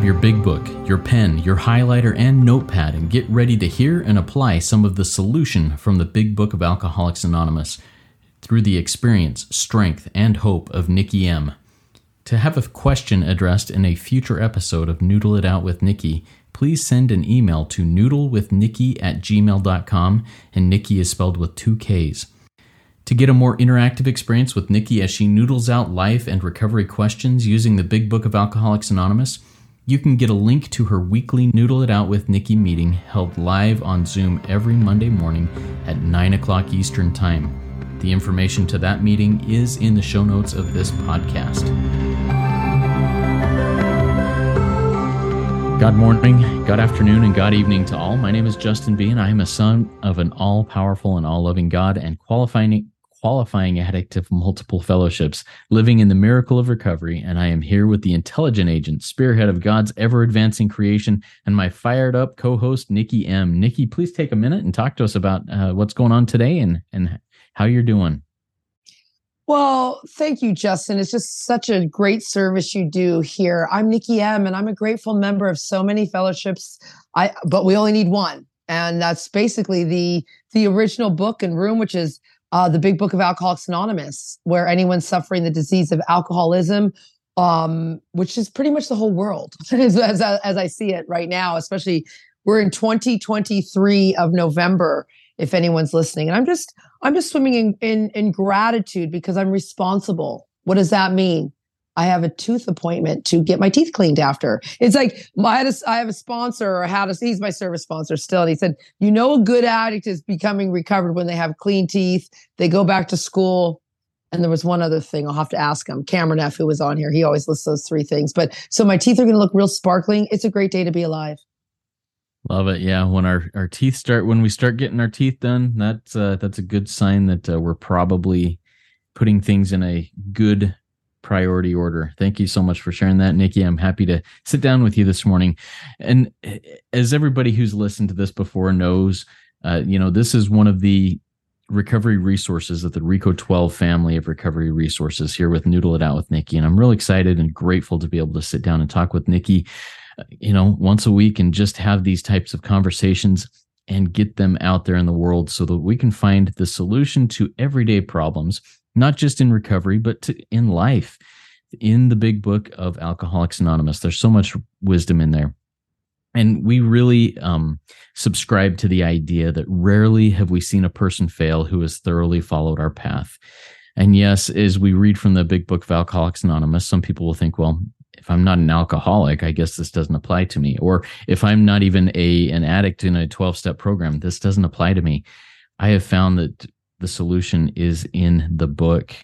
Grab your big book, your pen, your highlighter, and notepad and get ready to hear and apply some of the solution from the Big Book of Alcoholics Anonymous through the experience, strength, and hope of Nikki M. To have a question addressed in a future episode of Noodle It Out with Nikki, please send an email to noodlewithnikki at gmail.com, and Nikki is spelled with two Ks. To get a more interactive experience with Nikki as she noodles out life and recovery questions using the Big Book of Alcoholics Anonymous, you can get a link to her weekly Noodle It Out with Nikki meeting held live on Zoom every Monday morning at 9 o'clock Eastern Time. The information to that meeting is in the show notes of this podcast. God morning, God afternoon, and God evening to all. My name is Justin B., and I am a son of an all powerful and all loving God and qualifying qualifying addict of multiple fellowships, living in the miracle of recovery, and I am here with the intelligent agent, spearhead of God's ever advancing creation, and my fired up co host, Nikki M. Nikki, please take a minute and talk to us about uh, what's going on today and, and how you're doing. Well, thank you, Justin. It's just such a great service you do here. I'm Nikki M, and I'm a grateful member of so many fellowships. I but we only need one, and that's basically the the original book and room, which is uh, the Big Book of Alcoholics Anonymous, where anyone suffering the disease of alcoholism, um, which is pretty much the whole world, as, as, as I see it right now, especially we're in 2023 of November, if anyone's listening. And I'm just, I'm just swimming in, in, in gratitude because I'm responsible. What does that mean? I have a tooth appointment to get my teeth cleaned after. It's like I had a, I have a sponsor or had a, he's my service sponsor still. And he said, you know, a good addict is becoming recovered when they have clean teeth. They go back to school. And there was one other thing I'll have to ask him. Cameron F, who was on here, he always lists those three things. But so my teeth are going to look real sparkling. It's a great day to be alive. Love it. Yeah, when our our teeth start when we start getting our teeth done, that's uh, that's a good sign that uh, we're probably putting things in a good priority order. Thank you so much for sharing that, Nikki. I'm happy to sit down with you this morning. And eh, as everybody who's listened to this before knows, uh, you know, this is one of the recovery resources of the RECO 12 family of recovery resources here with Noodle It Out with Nikki. And I'm really excited and grateful to be able to sit down and talk with Nikki, uh, you know, once a week and just have these types of conversations and get them out there in the world so that we can find the solution to everyday problems not just in recovery, but to, in life. In the big book of Alcoholics Anonymous, there's so much wisdom in there. And we really um, subscribe to the idea that rarely have we seen a person fail who has thoroughly followed our path. And yes, as we read from the big book of Alcoholics Anonymous, some people will think, well, if I'm not an alcoholic, I guess this doesn't apply to me. Or if I'm not even a an addict in a 12 step program, this doesn't apply to me. I have found that the solution is in the book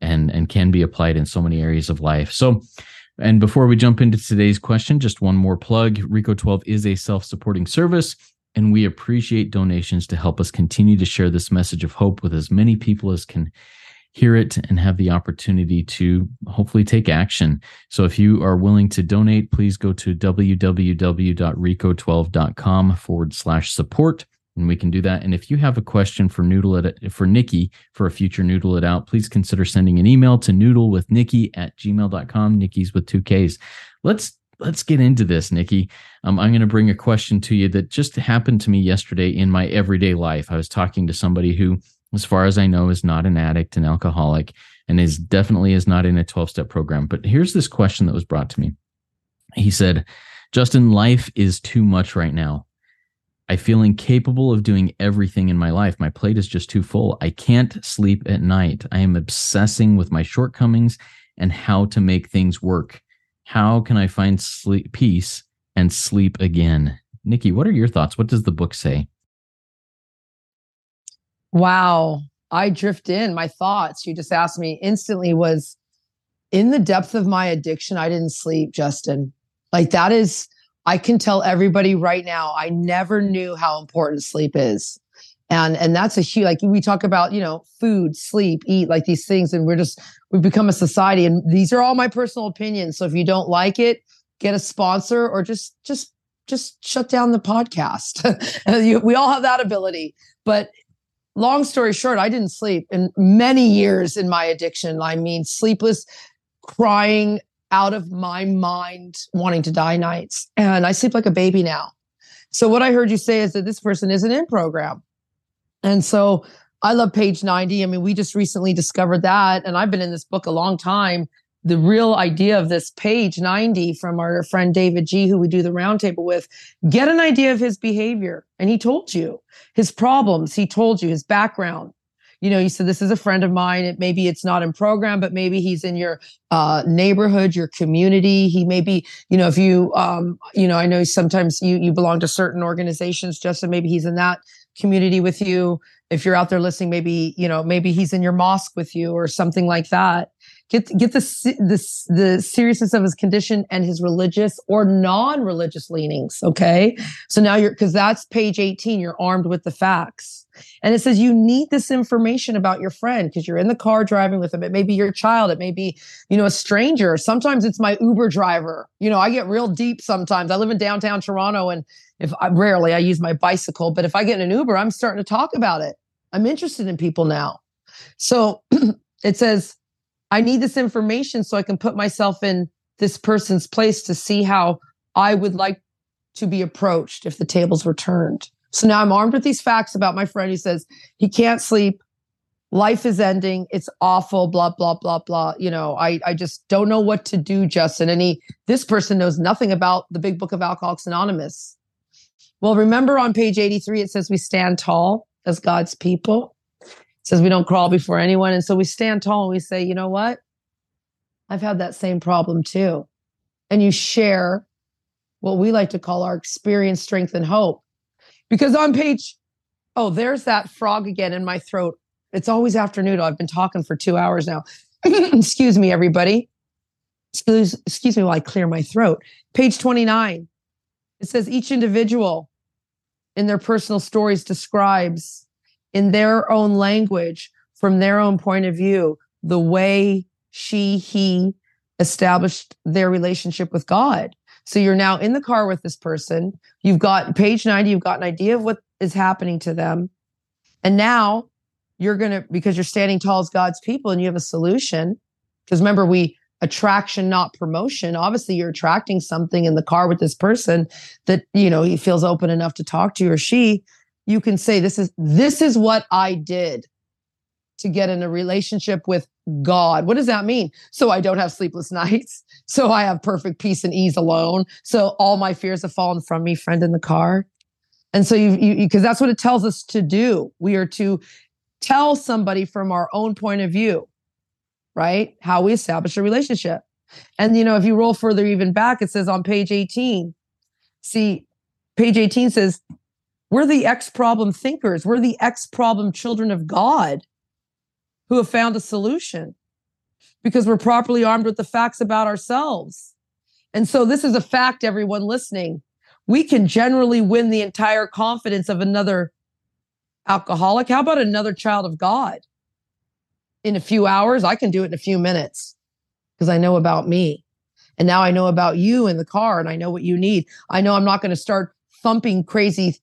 and and can be applied in so many areas of life. So and before we jump into today's question, just one more plug. Reco 12 is a self-supporting service and we appreciate donations to help us continue to share this message of hope with as many people as can hear it and have the opportunity to hopefully take action. So if you are willing to donate, please go to www.reco12.com forward slash support and we can do that. And if you have a question for Noodle it for Nikki for a future Noodle It Out, please consider sending an email to noodle with Nikki at gmail.com. Nikki's with two Ks. Let's let's get into this, Nikki. Um, I'm going to bring a question to you that just happened to me yesterday in my everyday life. I was talking to somebody who, as far as I know, is not an addict, an alcoholic, and is definitely is not in a 12 step program. But here's this question that was brought to me. He said, Justin, life is too much right now. I feel incapable of doing everything in my life. My plate is just too full. I can't sleep at night. I am obsessing with my shortcomings and how to make things work. How can I find sleep peace and sleep again? Nikki, what are your thoughts? What does the book say? Wow. I drift in. My thoughts, you just asked me instantly was in the depth of my addiction, I didn't sleep, Justin. Like that is I can tell everybody right now, I never knew how important sleep is. And and that's a huge like we talk about, you know, food, sleep, eat, like these things, and we're just we've become a society. And these are all my personal opinions. So if you don't like it, get a sponsor or just just just shut down the podcast. we all have that ability. But long story short, I didn't sleep in many years in my addiction. I mean, sleepless, crying, out of my mind wanting to die nights. And I sleep like a baby now. So what I heard you say is that this person isn't in program. And so I love page 90. I mean, we just recently discovered that. And I've been in this book a long time. The real idea of this page 90 from our friend David G, who we do the roundtable with, get an idea of his behavior. And he told you his problems. He told you his background you know, you said this is a friend of mine. It maybe it's not in program, but maybe he's in your uh, neighborhood, your community. He may be, you know, if you, um, you know, I know sometimes you you belong to certain organizations, just so maybe he's in that community with you. If you're out there listening, maybe you know, maybe he's in your mosque with you or something like that get get the the the seriousness of his condition and his religious or non-religious leanings okay so now you're because that's page 18 you're armed with the facts and it says you need this information about your friend because you're in the car driving with them. It may be your child. It may be you know a stranger. Sometimes it's my uber driver. You know i get real deep sometimes. I live in downtown toronto and if i rarely i use my bicycle but if i get in an uber i'm starting to talk about it. I'm interested in people now. So it says I need this information so I can put myself in this person's place to see how I would like to be approached if the tables were turned. So now I'm armed with these facts about my friend who says he can't sleep. Life is ending. It's awful. Blah, blah, blah, blah. You know, I, I just don't know what to do, Justin. And he, this person knows nothing about the big book of Alcoholics Anonymous. Well, remember on page 83, it says we stand tall as God's people It says we don't crawl before anyone. And so we stand tall and we say, you know what? I've had that same problem too. And you share what we like to call our experience, strength, and hope. Because on page, oh, there's that frog again in my throat. It's always afternoon. I've been talking for two hours now. excuse me, everybody. Excuse, excuse me while I clear my throat. Page 29. It says each individual in their personal stories describes in their own language, from their own point of view, the way she, he established their relationship with God. So you're now in the car with this person. You've got page 90, you've got an idea of what is happening to them. And now you're going to, because you're standing tall as God's people and you have a solution. Because remember, we attraction, not promotion. Obviously, you're attracting something in the car with this person that, you know, he feels open enough to talk to you or she you can say this is this is what I did to get in a relationship with God. What does that mean? So I don't have sleepless nights. So I have perfect peace and ease alone. So all my fears have fallen from me, friend in the car. And so you, you, because that's what it tells us to do. We are to tell somebody from our own point of view, right? How we establish a relationship. And, you know, if you roll further even back, it says on page 18, see, page 18 says, we're the X problem thinkers. We're the X problem children of God who have found a solution because we're properly armed with the facts about ourselves. And so, this is a fact, everyone listening. We can generally win the entire confidence of another alcoholic. How about another child of God? In a few hours, I can do it in a few minutes because I know about me. And now I know about you in the car and I know what you need. I know I'm not going to start thumping crazy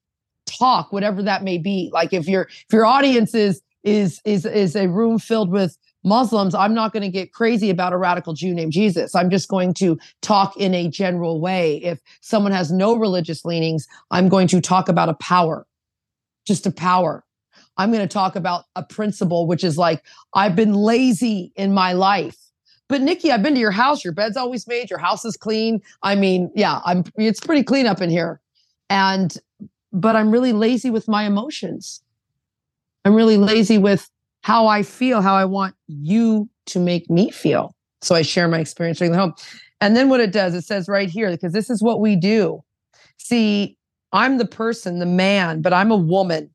talk, whatever that may be. Like if your if your audience is is is is a room filled with Muslims, I'm not going to get crazy about a radical Jew named Jesus. I'm just going to talk in a general way. If someone has no religious leanings, I'm going to talk about a power, just a power. I'm going to talk about a principle, which is like, I've been lazy in my life. But Nikki, I've been to your house. Your bed's always made. Your house is clean. I mean, yeah, I'm. It's pretty clean up in here. And but I'm really lazy with my emotions. I'm really lazy with how I feel, how I want you to make me feel. So I share my experience during the home. And then what it does, it says right here, because this is what we do. See, I'm the person, the man, but I'm a woman,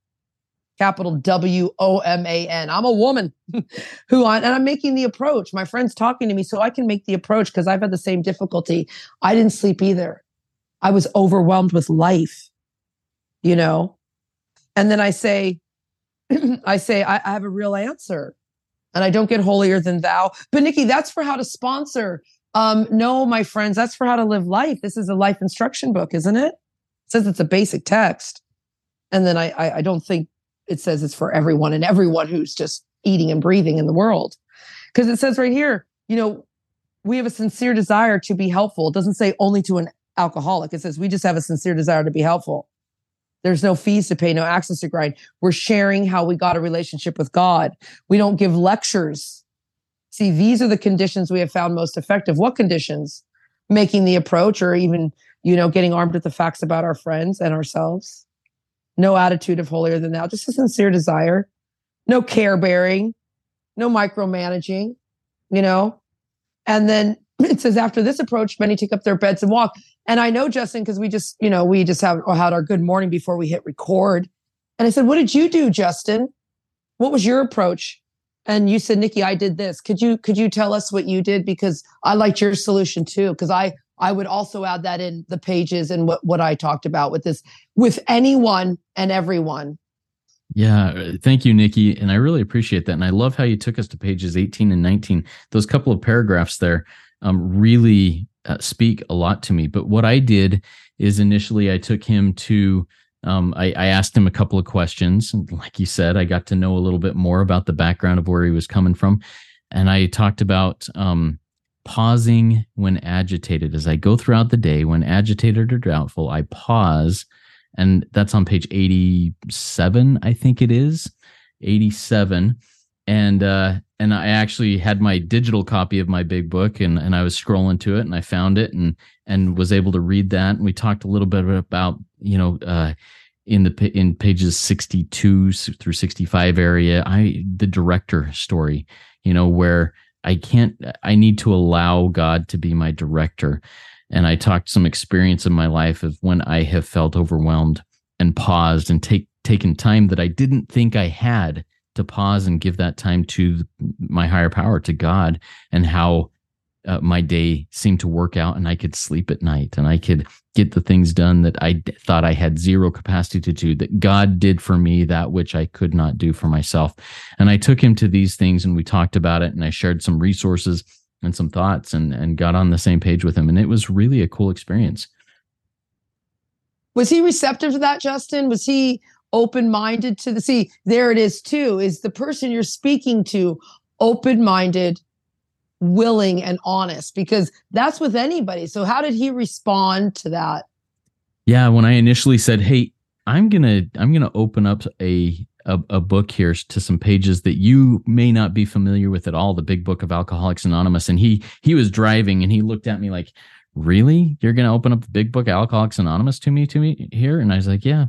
capital W O M A N. I'm a woman who I, and I'm making the approach. My friend's talking to me, so I can make the approach because I've had the same difficulty. I didn't sleep either. I was overwhelmed with life you know? And then I say, I say, I, I have a real answer and I don't get holier than thou. But Nikki, that's for how to sponsor. Um, no, my friends, that's for how to live life. This is a life instruction book, isn't it? It says it's a basic text. And then I, I, I don't think it says it's for everyone and everyone who's just eating and breathing in the world. Because it says right here, you know, we have a sincere desire to be helpful. It doesn't say only to an alcoholic. It says we just have a sincere desire to be helpful. There's no fees to pay, no access to grind. We're sharing how we got a relationship with God. We don't give lectures. See, these are the conditions we have found most effective. What conditions? Making the approach or even, you know, getting armed with the facts about our friends and ourselves. No attitude of holier than thou, just a sincere desire. No care bearing, no micromanaging, you know. And then it says after this approach, many take up their beds and walk. And I know Justin because we just, you know, we just have had our good morning before we hit record. And I said, "What did you do, Justin? What was your approach?" And you said, "Nikki, I did this. Could you could you tell us what you did because I liked your solution too because I I would also add that in the pages and what what I talked about with this with anyone and everyone." Yeah, thank you, Nikki. And I really appreciate that. And I love how you took us to pages 18 and 19. Those couple of paragraphs there um, really uh, speak a lot to me. But what I did is initially I took him to, um, I, I, asked him a couple of questions. And like you said, I got to know a little bit more about the background of where he was coming from. And I talked about um, pausing when agitated. As I go throughout the day, when agitated or doubtful, I pause. And that's on page 87, I think it is. 87 and uh, and I actually had my digital copy of my big book, and and I was scrolling to it, and I found it, and and was able to read that. And we talked a little bit about you know uh, in the in pages sixty two through sixty five area, I the director story, you know where I can't, I need to allow God to be my director, and I talked some experience in my life of when I have felt overwhelmed and paused and take taken time that I didn't think I had to pause and give that time to my higher power, to God, and how uh, my day seemed to work out and I could sleep at night and I could get the things done that I d- thought I had zero capacity to do, that God did for me that which I could not do for myself. And I took him to these things and we talked about it and I shared some resources and some thoughts and, and got on the same page with him. And it was really a cool experience. Was he receptive to that, Justin? Was he open minded to the see there it is too is the person you're speaking to open minded willing and honest because that's with anybody. So how did he respond to that? Yeah when i initially said hey i'm gonna i'm gonna open up a a, a book here to some pages that you may not be familiar with at all the big book of alcoholics anonymous and he he was driving and he looked at me like really? You're gonna open up the big book alcoholics anonymous to me to me here? And i was like yeah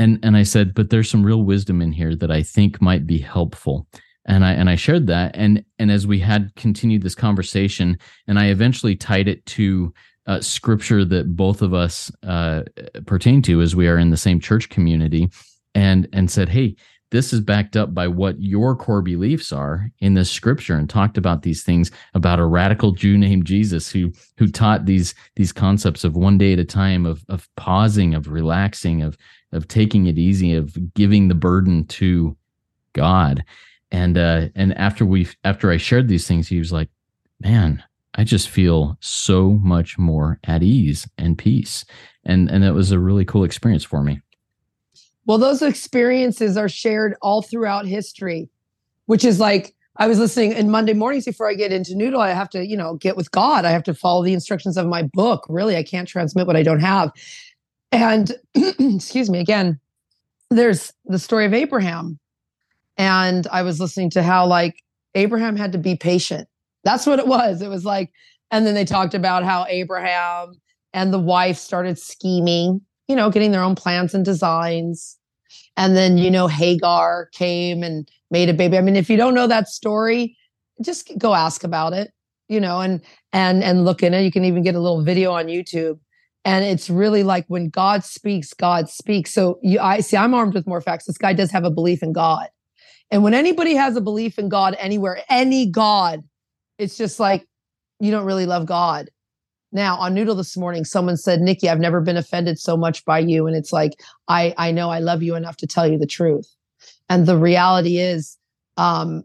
and and I said, but there's some real wisdom in here that I think might be helpful. And I and I shared that. And and as we had continued this conversation, and I eventually tied it to uh, scripture that both of us uh, pertain to, as we are in the same church community, and and said, hey, this is backed up by what your core beliefs are in this scripture and talked about these things about a radical Jew named Jesus who who taught these these concepts of one day at a time of of pausing of relaxing of of taking it easy, of giving the burden to God. And uh, and after we after I shared these things, he was like, "Man, I just feel so much more at ease and peace." And and it was a really cool experience for me. Well, those experiences are shared all throughout history, which is like I was listening in Monday mornings before I get into Noodle. I have to, you know, get with God. I have to follow the instructions of my book. Really, I can't transmit what I don't have. And excuse me again, there's the story of Abraham. And I was listening to how like Abraham had to be patient. That's what it was. It was like, and then they talked about how Abraham and the wife started scheming, you know, getting their own plans and designs. And then, you know, Hagar came and made a baby. I mean, if you don't know that story, just go ask about it, you know, and and and look in it. You can even get a little video on YouTube and it's really like when God speaks, God speaks. So you, I see, I'm armed with more facts. This guy does have a belief in God. And when anybody has a belief in God anywhere, any God, it's just like you don't really love God. Now on Noodle this morning, someone said, Nikki, I've never been offended so much by you. And it's like, I, I know I love you enough to tell you the truth. And the reality is, um,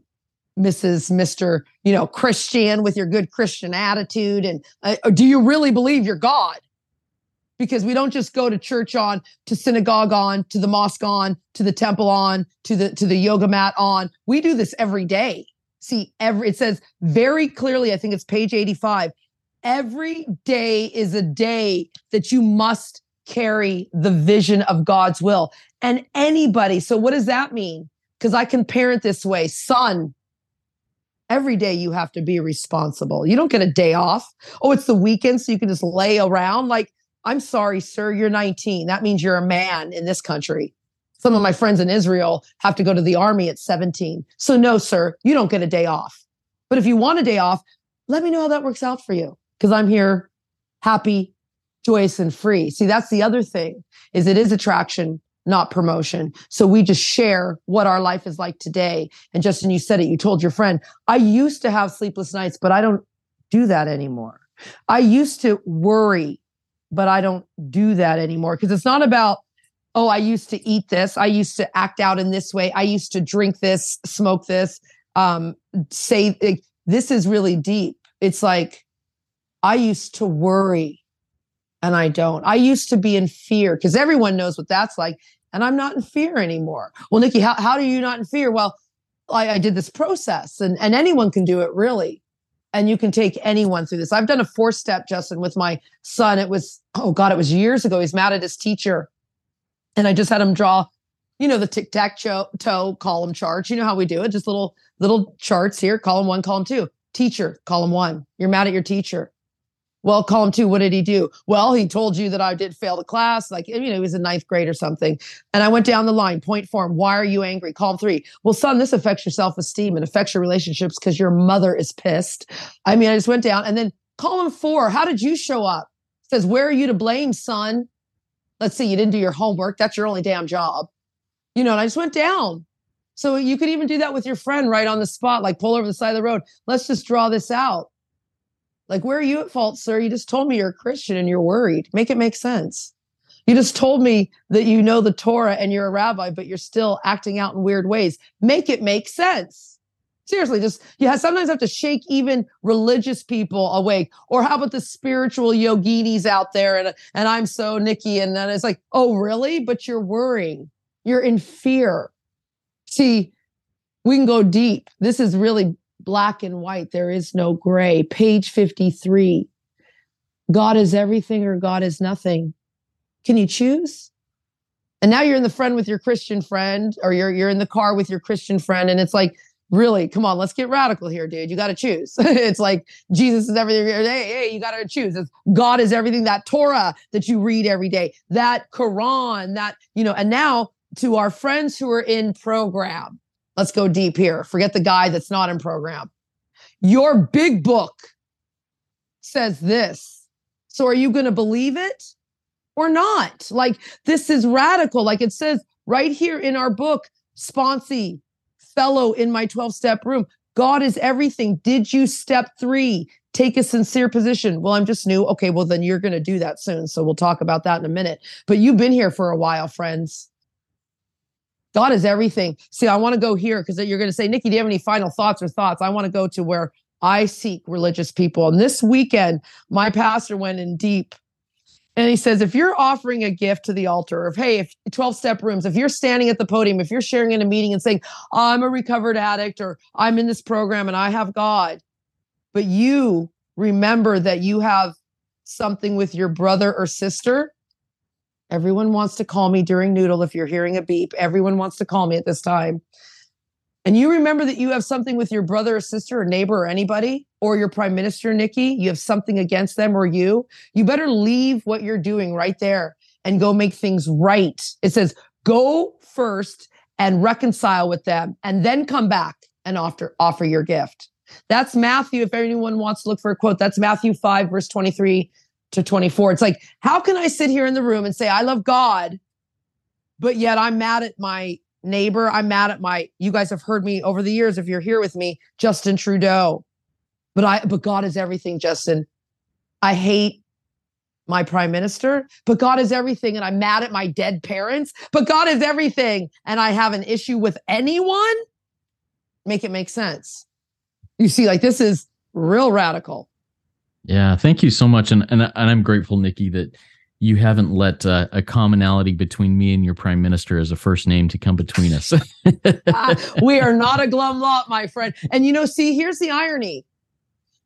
Mrs. Mr. You know, Christian with your good Christian attitude. And uh, do you really believe you're God? Because we don't just go to church on to synagogue on to the mosque on to the temple on to the to the yoga mat on we do this every day See, every it says very clearly, I think it's page 85. Every day is a day that you must carry the vision of God's will. And anybody, so what does that mean? Because I can parent this way son, every day you have to be responsible. You don't get a day off. Oh, it's the weekend, so you can just lay around. Like, I'm sorry, sir, you're 19. That means you're a man in this country. Some of my friends in Israel have to go to the army at 17. So, no, sir, you don't get a day off. But if you want a day off, let me know how that works out for you because I'm here happy, joyous, and free. See, that's the other thing is it is attraction, not promotion. So we just share what our life is like today. And Justin, you said it, you told your friend, I used to have sleepless nights, but I don't do that anymore. I used to worry, but I don't do that anymore because it's not about, oh, I used to eat this. I used to act out in this way. I used to drink this, smoke this, um, say like, this is really deep. It's like, I used to worry and I don't. I used to be in fear because everyone knows what that's like and I'm not in fear anymore. Well, Nikki, how, how are you not in fear? Well, I, I did this process and, and anyone can do it really. And you can take anyone through this. I've done a four step, Justin, with my son. It was, oh God, it was years ago. He's mad at his teacher. And I just had him draw, you know, the tic tac toe column charts. You know how we do it, just little, little charts here, column one, column two. Teacher, column one. You're mad at your teacher. Well, column two, what did he do? Well, he told you that I did fail the class. Like, you know, he was in ninth grade or something. And I went down the line, point form. Why are you angry? Column three. Well, son, this affects your self esteem and affects your relationships because your mother is pissed. I mean, I just went down. And then column four, how did you show up? It says, where are you to blame, son? Let's see, you didn't do your homework. That's your only damn job. You know, and I just went down. So you could even do that with your friend right on the spot, like pull over the side of the road. Let's just draw this out. Like, where are you at fault, sir? You just told me you're a Christian and you're worried. Make it make sense. You just told me that you know the Torah and you're a rabbi, but you're still acting out in weird ways. Make it make sense. Seriously, just you sometimes have to shake even religious people awake. Or how about the spiritual yoginis out there? And and I'm so Nikki, and then it's like, oh, really? But you're worrying. You're in fear. See, we can go deep. This is really black and white. There is no gray. Page 53. God is everything or God is nothing. Can you choose? And now you're in the friend with your Christian friend, or you're you're in the car with your Christian friend, and it's like, really, come on, let's get radical here, dude. You got to choose. it's like Jesus is everything. Hey, hey, you got to choose. It's God is everything. That Torah that you read every day, that Quran, that you know. And now to our friends who are in program, Let's go deep here. Forget the guy that's not in program. Your big book says this. So are you going to believe it or not? Like this is radical. Like it says right here in our book, sponsee, fellow in my 12 step room. God is everything. Did you step three? Take a sincere position. Well, I'm just new. Okay, well, then you're going to do that soon. So we'll talk about that in a minute. But you've been here for a while, friends. God is everything. See, I want to go here because you're going to say, Nikki, do you have any final thoughts or thoughts? I want to go to where I seek religious people. And this weekend, my pastor went in deep and he says, if you're offering a gift to the altar, of hey, if 12 step rooms, if you're standing at the podium, if you're sharing in a meeting and saying, I'm a recovered addict or I'm in this program and I have God, but you remember that you have something with your brother or sister, Everyone wants to call me during noodle if you're hearing a beep. Everyone wants to call me at this time. And you remember that you have something with your brother or sister or neighbor or anybody or your prime minister, Nikki, you have something against them or you, you better leave what you're doing right there and go make things right. It says, go first and reconcile with them and then come back and offer, offer your gift. That's Matthew. If anyone wants to look for a quote, that's Matthew 5, verse 23 to 24. It's like, how can I sit here in the room and say, I love God, but yet I'm mad at my neighbor? I'm mad at my, you guys have heard me over the years, if you're here with me, Justin Trudeau. But I, but God is everything, Justin. I hate my prime minister, but God is everything. And I'm mad at my dead parents, but God is everything. And I have an issue with anyone. Make it make sense. You see, like this is real radical. Yeah, thank you so much, and and and I'm grateful, Nikki, that you haven't let uh, a commonality between me and your prime minister as a first name to come between us. uh, we are not a glum lot, my friend. And you know, see, here's the irony.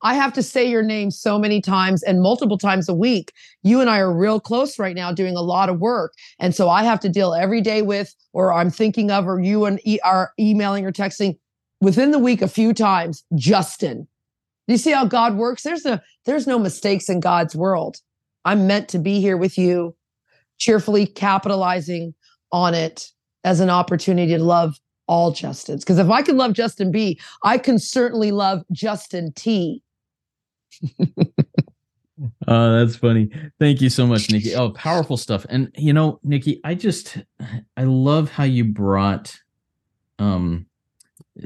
I have to say your name so many times and multiple times a week. You and I are real close right now doing a lot of work. And so I have to deal every day with, or I'm thinking of, or you and e- are emailing or texting within the week a few times, Justin. You see how God works? There's no, there's no mistakes in God's world. I'm meant to be here with you, cheerfully capitalizing on it as an opportunity to love all Justins. Because if I can love Justin B, I can certainly love Justin T. oh, that's funny. Thank you so much, Nikki. Oh, powerful stuff. And you know, Nikki, I just I love how you brought um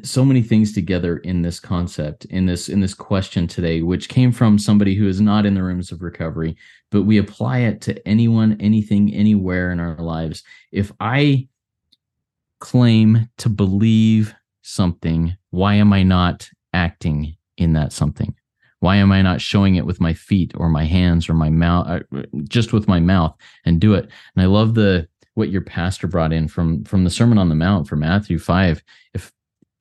so many things together in this concept in this in this question today which came from somebody who is not in the rooms of recovery but we apply it to anyone anything anywhere in our lives if i claim to believe something why am i not acting in that something why am I not showing it with my feet or my hands or my mouth, uh, just with my mouth and do it? And I love the what your pastor brought in from from the Sermon on the Mount from Matthew five. If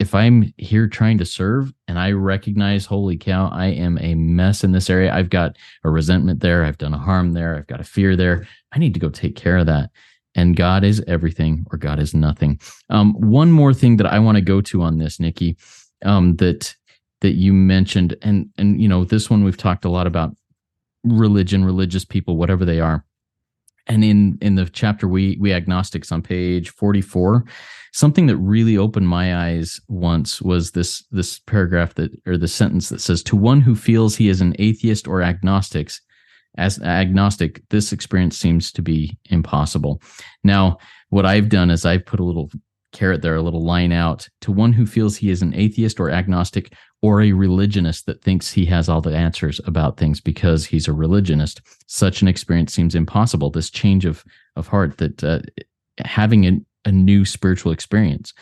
if I'm here trying to serve and I recognize, holy cow, I am a mess in this area. I've got a resentment there. I've done a harm there. I've got a fear there. I need to go take care of that. And God is everything or God is nothing. Um, one more thing that I want to go to on this, Nikki, um, that that you mentioned and and you know this one we've talked a lot about religion religious people whatever they are and in in the chapter we we agnostics on page 44 something that really opened my eyes once was this this paragraph that or the sentence that says to one who feels he is an atheist or agnostics as agnostic this experience seems to be impossible. Now what i've done is i've put a little caret there, a little line out. To one who feels he is an atheist or agnostic or a religionist that thinks he has all the answers about things because he's a religionist. Such an experience seems impossible. This change of of heart, that uh, having a, a new spiritual experience,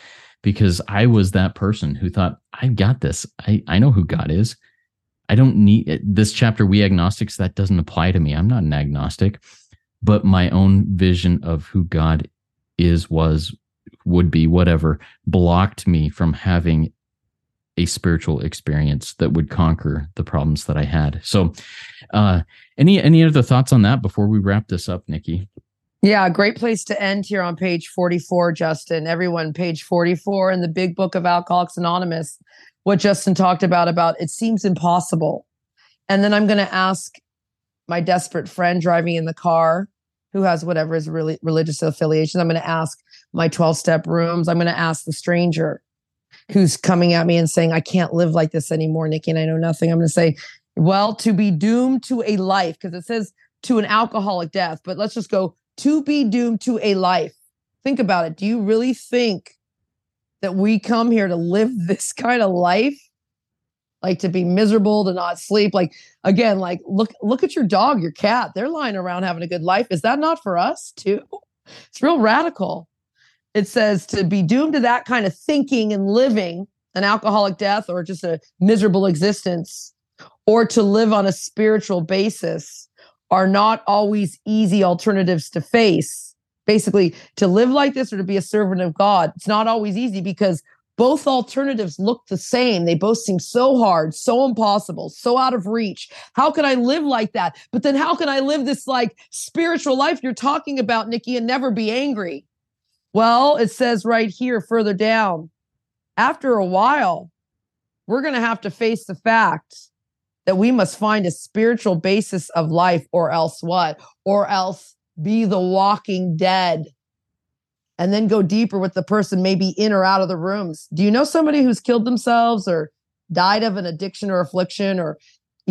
because I was that person who thought I've got this. I I know who God is. I don't need this chapter. We agnostics that doesn't apply to me. I'm not an agnostic, but my own vision of who God is, was, would be, whatever, blocked me from having a spiritual experience that would conquer the problems that I had. So, uh, any any other thoughts on that before we wrap this up, Nikki? Yeah, great place to end here on page 44, Justin. Everyone, page 44 in the big book of Alcoholics Anonymous, what Justin talked about about it seems impossible. And then I'm going to ask my desperate friend driving in the car who has whatever his really religious affiliations. I'm going to ask my 12 step rooms. I'm going to ask the stranger who's coming at me and saying, I can't live like this anymore, Nikki, and I know nothing. I'm going to say, well, to be doomed to a life, because it says to an alcoholic death, but let's just go to be doomed to a life. Think about it. Do you really think that we come here to live this kind of life? Like to be miserable, to not sleep. Like again, like look, look at your dog, your cat. They're lying around having a good life. Is that not for us too? It's real radical it says to be doomed to that kind of thinking and living an alcoholic death or just a miserable existence or to live on a spiritual basis are not always easy alternatives to face. Basically to live like this or to be a servant of god it's not always easy because both alternatives look the same. They both seem so hard so impossible so out of reach. How can i live like that? But then how can i live this like spiritual life you're talking about nikki and never be angry well, it says right here further down, after a while, we're going to have to face the fact that we must find a spiritual basis of life, or else what? Or else be the walking dead. And then go deeper with the person, maybe in or out of the rooms. Do you know somebody who's killed themselves or died of an addiction or affliction or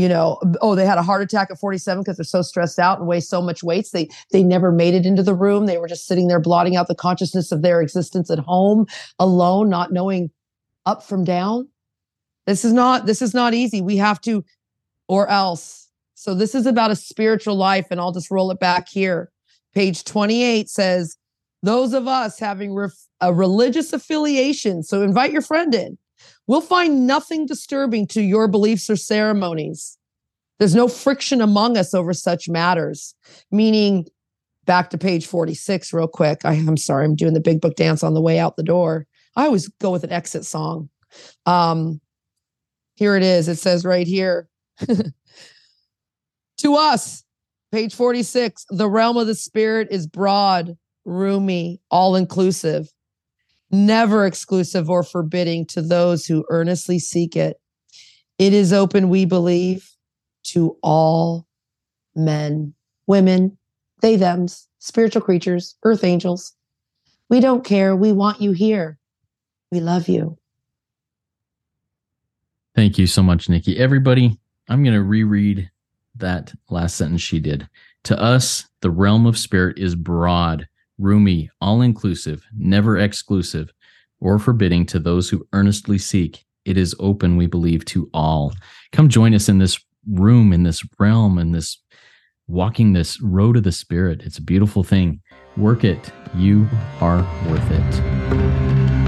you know oh they had a heart attack at 47 because they're so stressed out and weigh so much weights they they never made it into the room. They were just sitting there blotting out the consciousness of their existence at home alone not knowing up from down. This is not this is not easy. We have to or else. So this is about a spiritual life and i'll just roll it back here. Page 28 says those of us having ref- a religious affiliation so invite your friend in We'll find nothing disturbing to your beliefs or ceremonies. There's no friction among us over such matters, meaning back to page 46 real quick. I, am sorry, I'm doing the big book dance on the way out the door. I always go with an exit song. Um, here it is. It says right here to us, page 46, the realm of the spirit is broad, roomy, all inclusive, never exclusive or forbidding to those who earnestly seek it. It is open, we believe, to all men, women, they, thems, spiritual creatures, earth angels. We don't care. We want you here. We love you. Thank you so much, Nikki. Everybody, I'm going to reread that last sentence she did. To us, the realm of spirit is broad, roomy, all inclusive, never exclusive or forbidding to those who earnestly seek. It is open, we believe, to all. Come join us in this room, in this realm, in this walking this road of the spirit. It's a beautiful thing. Work it. You are worth it.